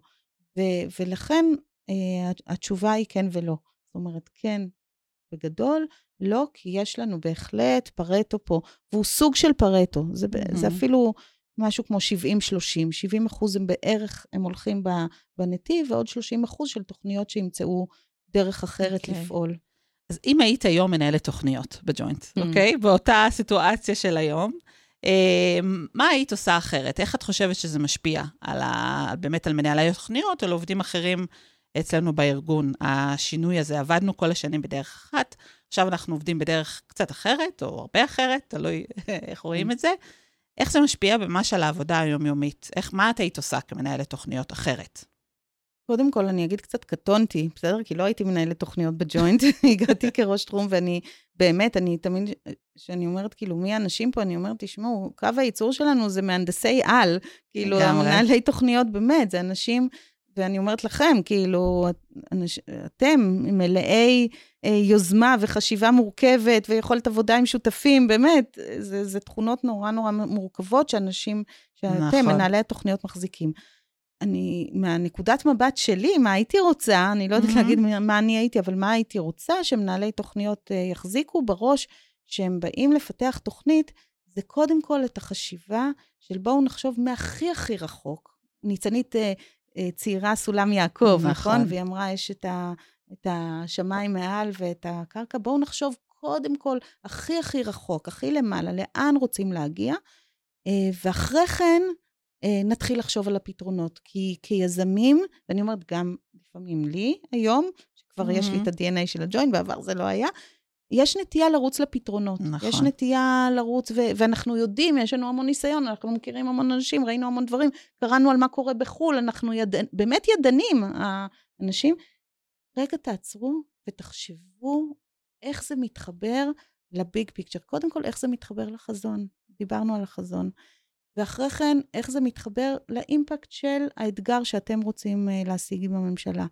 ו- ולכן אה, התשובה היא כן ולא. זאת אומרת, כן, בגדול, לא, כי יש לנו בהחלט פרטו פה, והוא סוג של פרטו. זה, mm-hmm. זה אפילו משהו כמו 70-30. 70 אחוז הם בערך, הם הולכים בנתיב, ועוד 30 אחוז של תוכניות שימצאו דרך אחרת okay. אוקיי. לפעול. אז אם היית היום מנהלת תוכניות בג'וינט, mm. אוקיי? Mm-hmm. Okay? באותה סיטואציה של היום, אה, מה היית עושה אחרת? איך את חושבת שזה משפיע על ה, באמת על מנהלי תוכניות או על עובדים אחרים אצלנו בארגון, השינוי הזה. עבדנו כל השנים בדרך אחת, עכשיו אנחנו עובדים בדרך קצת אחרת, או הרבה אחרת, תלוי איך רואים את זה. איך זה משפיע ממש על העבודה היומיומית? איך, מה את היית עושה כמנהלת תוכניות אחרת? קודם כל, אני אגיד קצת קטונתי, בסדר? כי לא הייתי מנהלת תוכניות בג'וינט, הגעתי כראש תחום, ואני, באמת, אני תמיד, כשאני אומרת, כאילו, מי האנשים פה, אני אומרת, תשמעו, קו הייצור שלנו זה מהנדסי על, כאילו, מנהלי תוכניות, באמת, זה אנשים ואני אומרת לכם, כאילו, אנש, אתם מלאי אה, יוזמה וחשיבה מורכבת ויכולת עבודה עם שותפים, באמת, זה, זה תכונות נורא נורא מורכבות שאנשים, שאתם, נכון. מנהלי התוכניות, מחזיקים. אני, מהנקודת מבט שלי, מה הייתי רוצה, אני לא יודעת mm-hmm. להגיד מה אני הייתי, אבל מה הייתי רוצה שמנהלי תוכניות uh, יחזיקו בראש, שהם באים לפתח תוכנית, זה קודם כל את החשיבה של בואו נחשוב מהכי הכי רחוק. ניצנית uh, צעירה סולם יעקב, נכון? נכון? והיא אמרה, יש את, ה, את השמיים מעל ואת הקרקע, בואו נחשוב קודם כל הכי הכי רחוק, הכי למעלה, לאן רוצים להגיע, uh, ואחרי כן, אה, נתחיל לחשוב על הפתרונות. כי כיזמים, ואני אומרת גם לפעמים לי היום, שכבר mm-hmm. יש לי את ה-DNA של הג'וינט, בעבר זה לא היה, יש נטייה לרוץ לפתרונות. נכון. יש נטייה לרוץ, ו- ואנחנו יודעים, יש לנו המון ניסיון, אנחנו מכירים המון אנשים, ראינו המון דברים, קראנו על מה קורה בחו"ל, אנחנו יד... באמת ידנים, האנשים. רגע, תעצרו ותחשבו איך זה מתחבר לביג פיקצ'ר. קודם כל, איך זה מתחבר לחזון. דיברנו על החזון. ואחרי כן, איך זה מתחבר לאימפקט של האתגר שאתם רוצים uh, להשיג עם הממשלה.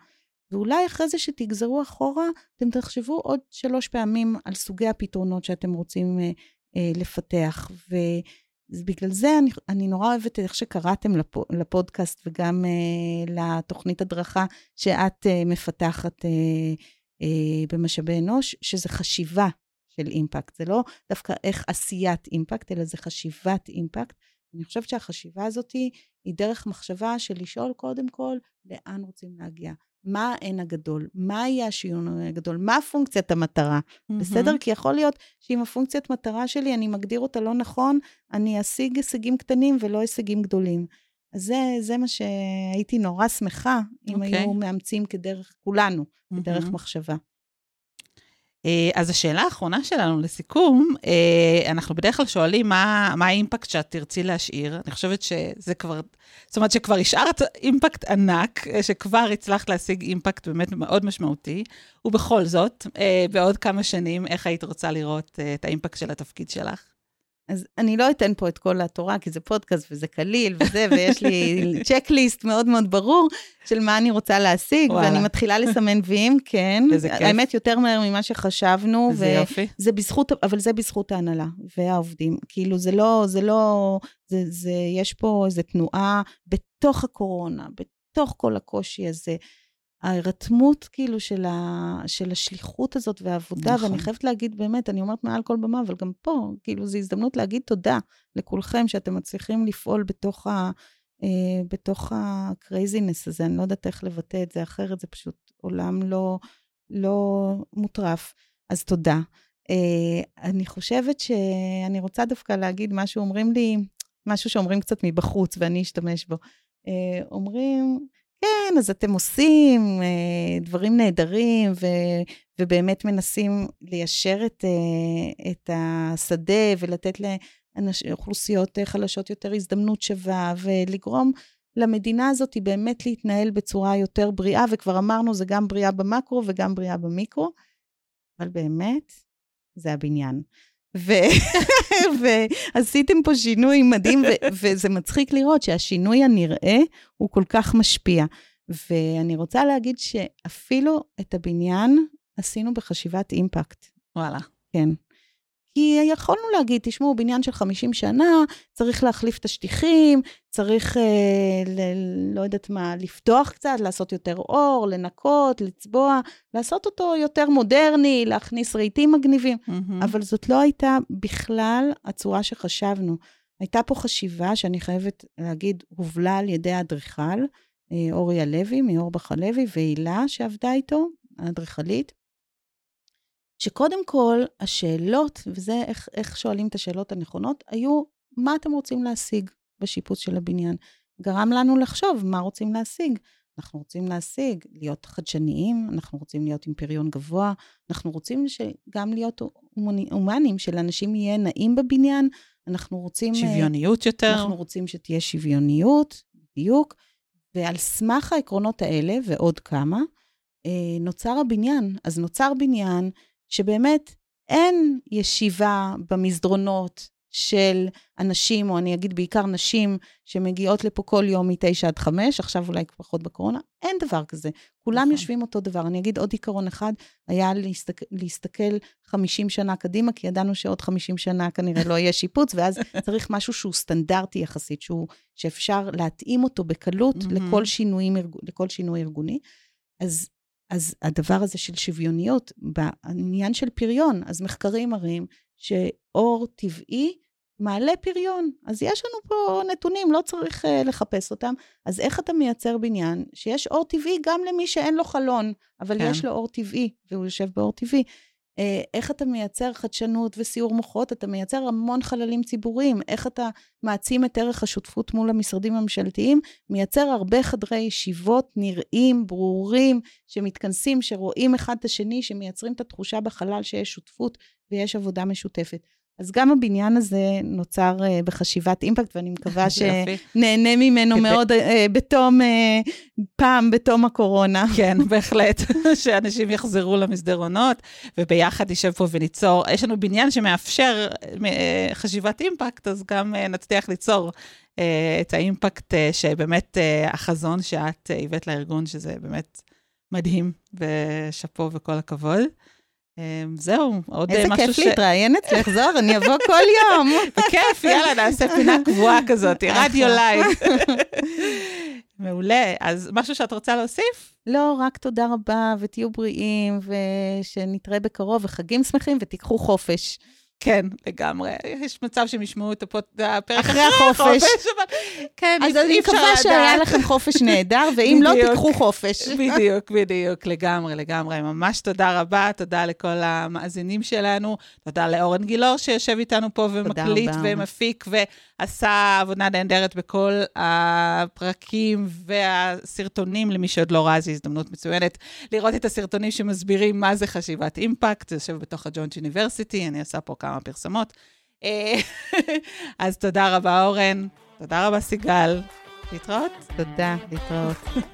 ואולי אחרי זה שתגזרו אחורה, אתם תחשבו עוד שלוש פעמים על סוגי הפתרונות שאתם רוצים uh, uh, לפתח. ובגלל זה אני, אני נורא אוהבת איך שקראתם לפ, לפודקאסט וגם uh, לתוכנית הדרכה שאת uh, מפתחת uh, uh, במשאבי אנוש, שזה חשיבה של אימפקט. זה לא דווקא איך עשיית אימפקט, אלא זה חשיבת אימפקט. אני חושבת שהחשיבה הזאת היא דרך מחשבה של לשאול קודם כל, לאן רוצים להגיע? מה האין הגדול? מה יהיה השינוי הגדול? מה פונקציית המטרה? Mm-hmm. בסדר? כי יכול להיות שאם הפונקציית מטרה שלי, אני מגדיר אותה לא נכון, אני אשיג הישגים קטנים ולא הישגים גדולים. אז זה, זה מה שהייתי נורא שמחה אם okay. אוקיי. היו מאמצים כדרך, כולנו, mm-hmm. כדרך מחשבה. אה, אז השאלה האחרונה שלנו לסיכום, אה, אנחנו בדרך כלל שואלים מה, מה האימפקט שאת תרצי להשאיר. אני חושבת שזה כבר, זאת אומרת שכבר השארת אימפקט ענק, אה, שכבר הצלחת להשיג אימפקט באמת מאוד משמעותי, ובכל זאת, בעוד כמה שנים, איך היית רוצה לראות את האימפקט של התפקיד שלך? אז אני לא אתן פה את כל התורה, כי זה פודקאסט וזה קליל וזה, ויש לי צ'קליסט מאוד מאוד ברור של מה אני רוצה להשיג, וואלה. ואני מתחילה לסמן ויים, כן. איזה כיף. האמת, יותר מהר ממה שחשבנו. איזה ו- יופי. זה בזכות, אבל זה בזכות ההנהלה והעובדים. כאילו, זה לא, זה לא, זה, זה, יש פה איזו תנועה בתוך הקורונה, בתוך כל הקושי הזה. ההירתמות כאילו של, ה, של השליחות הזאת והעבודה, נכון. ואני חייבת להגיד באמת, אני אומרת מעל כל במה, אבל גם פה, כאילו זו הזדמנות להגיד תודה לכולכם שאתם מצליחים לפעול בתוך ה... אה, בתוך ה craziness הזה, אני לא יודעת איך לבטא את זה אחרת, זה פשוט עולם לא, לא מוטרף. אז תודה. אה, אני חושבת שאני רוצה דווקא להגיד משהו, אומרים לי, משהו שאומרים קצת מבחוץ, ואני אשתמש בו. אה, אומרים, כן, אז אתם עושים אה, דברים נהדרים, ו, ובאמת מנסים ליישר את, אה, את השדה ולתת לאוכלוסיות חלשות יותר הזדמנות שווה, ולגרום למדינה הזאת באמת להתנהל בצורה יותר בריאה, וכבר אמרנו, זה גם בריאה במקרו וגם בריאה במיקרו, אבל באמת, זה הבניין. ועשיתם פה שינוי מדהים, וזה מצחיק לראות שהשינוי הנראה הוא כל כך משפיע. ואני רוצה להגיד שאפילו את הבניין עשינו בחשיבת אימפקט. וואלה. כן. כי יכולנו להגיד, תשמעו, בניין של 50 שנה, צריך להחליף את השטיחים, צריך, אה, ל- לא יודעת מה, לפתוח קצת, לעשות יותר אור, לנקות, לצבוע, לעשות אותו יותר מודרני, להכניס רהיטים מגניבים. Mm-hmm. אבל זאת לא הייתה בכלל הצורה שחשבנו. הייתה פה חשיבה שאני חייבת להגיד, הובלה על ידי האדריכל, אה, אורי הלוי, מאורבך הלוי, והילה שעבדה איתו, האדריכלית. שקודם כל, השאלות, וזה איך, איך שואלים את השאלות הנכונות, היו, מה אתם רוצים להשיג בשיפוץ של הבניין? גרם לנו לחשוב מה רוצים להשיג. אנחנו רוצים להשיג, להיות חדשניים, אנחנו רוצים להיות עם פריון גבוה, אנחנו רוצים גם להיות הומנים, שלאנשים יהיה נעים בבניין, אנחנו רוצים... שוויוניות יותר. אנחנו רוצים שתהיה שוויוניות, בדיוק. ועל סמך העקרונות האלה, ועוד כמה, אה, נוצר הבניין. אז נוצר בניין שבאמת אין ישיבה במסדרונות של אנשים, או אני אגיד בעיקר נשים, שמגיעות לפה כל יום מ-9 עד 5, עכשיו אולי פחות בקורונה, אין דבר כזה. כולם נכון. יושבים אותו דבר. אני אגיד עוד עיקרון אחד, היה להסתכל, להסתכל 50 שנה קדימה, כי ידענו שעוד 50 שנה כנראה לא יהיה שיפוץ, ואז צריך משהו שהוא סטנדרטי יחסית, שהוא, שאפשר להתאים אותו בקלות. לכל, שינויים, לכל שינוי ארגוני. אז, אז הדבר הזה של שוויוניות, בעניין של פריון, אז מחקרים מראים שאור טבעי מעלה פריון. אז יש לנו פה נתונים, לא צריך uh, לחפש אותם. אז איך אתה מייצר בניין שיש אור טבעי גם למי שאין לו חלון, אבל כן. יש לו אור טבעי, והוא יושב באור טבעי? Uh, איך אתה מייצר חדשנות וסיור מוחות? אתה מייצר המון חללים ציבוריים. איך אתה מעצים את ערך השותפות מול המשרדים הממשלתיים? מייצר הרבה חדרי ישיבות נראים, ברורים, שמתכנסים, שרואים אחד את השני, שמייצרים את התחושה בחלל שיש שותפות ויש עבודה משותפת. אז גם הבניין הזה נוצר uh, בחשיבת אימפקט, ואני מקווה. שנהנה ממנו מאוד uh, בתום, uh, פעם בתום הקורונה. כן, בהחלט, שאנשים יחזרו למסדרונות, וביחד נשב פה וניצור. יש לנו בניין שמאפשר אה, חשיבת אימפקט, אז גם אה, נצליח ליצור אה, את האימפקט אה, שבאמת אה, החזון שאת אה, הבאת לארגון, שזה באמת מדהים, ושאפו וכל הכבוד. אה, זהו, עוד אה, איזה משהו כיף להתראיין אצלך, זוהר, אני אבוא כל יום. בכיף, יאללה, נעשה פינה קבועה כזאת. רדיו לייב. מעולה. אז משהו שאת רוצה להוסיף? לא, רק תודה רבה, ותהיו בריאים, ושנתראה בקרוב, וחגים שמחים, ותיקחו חופש. כן, לגמרי. יש מצב שהם ישמעו את הפרק אחרי החופש. אבל כן, אז אני מקווה שהיה. לכם חופש נהדר, ואם לא. תיקחו חופש. בדיוק, בדיוק, לגמרי, לגמרי. ממש תודה רבה, תודה לכל המאזינים שלנו, תודה לאורן גילאור שיושב איתנו פה ומקליט. ומפיק ועשה עבודה נהדרת בכל הפרקים והסרטונים. למי שעוד לא ראה, זו הזדמנות מצוינת לראות את הסרטונים שמסבירים מה זה חשיבת אימפקט, זה יושב בתוך הג'וינט יוניברסיטי, אני עושה פה כמה פרסמות. אה, אז תודה רבה, אורן. תודה רבה, סיגל. להתראות. תודה, להתראות.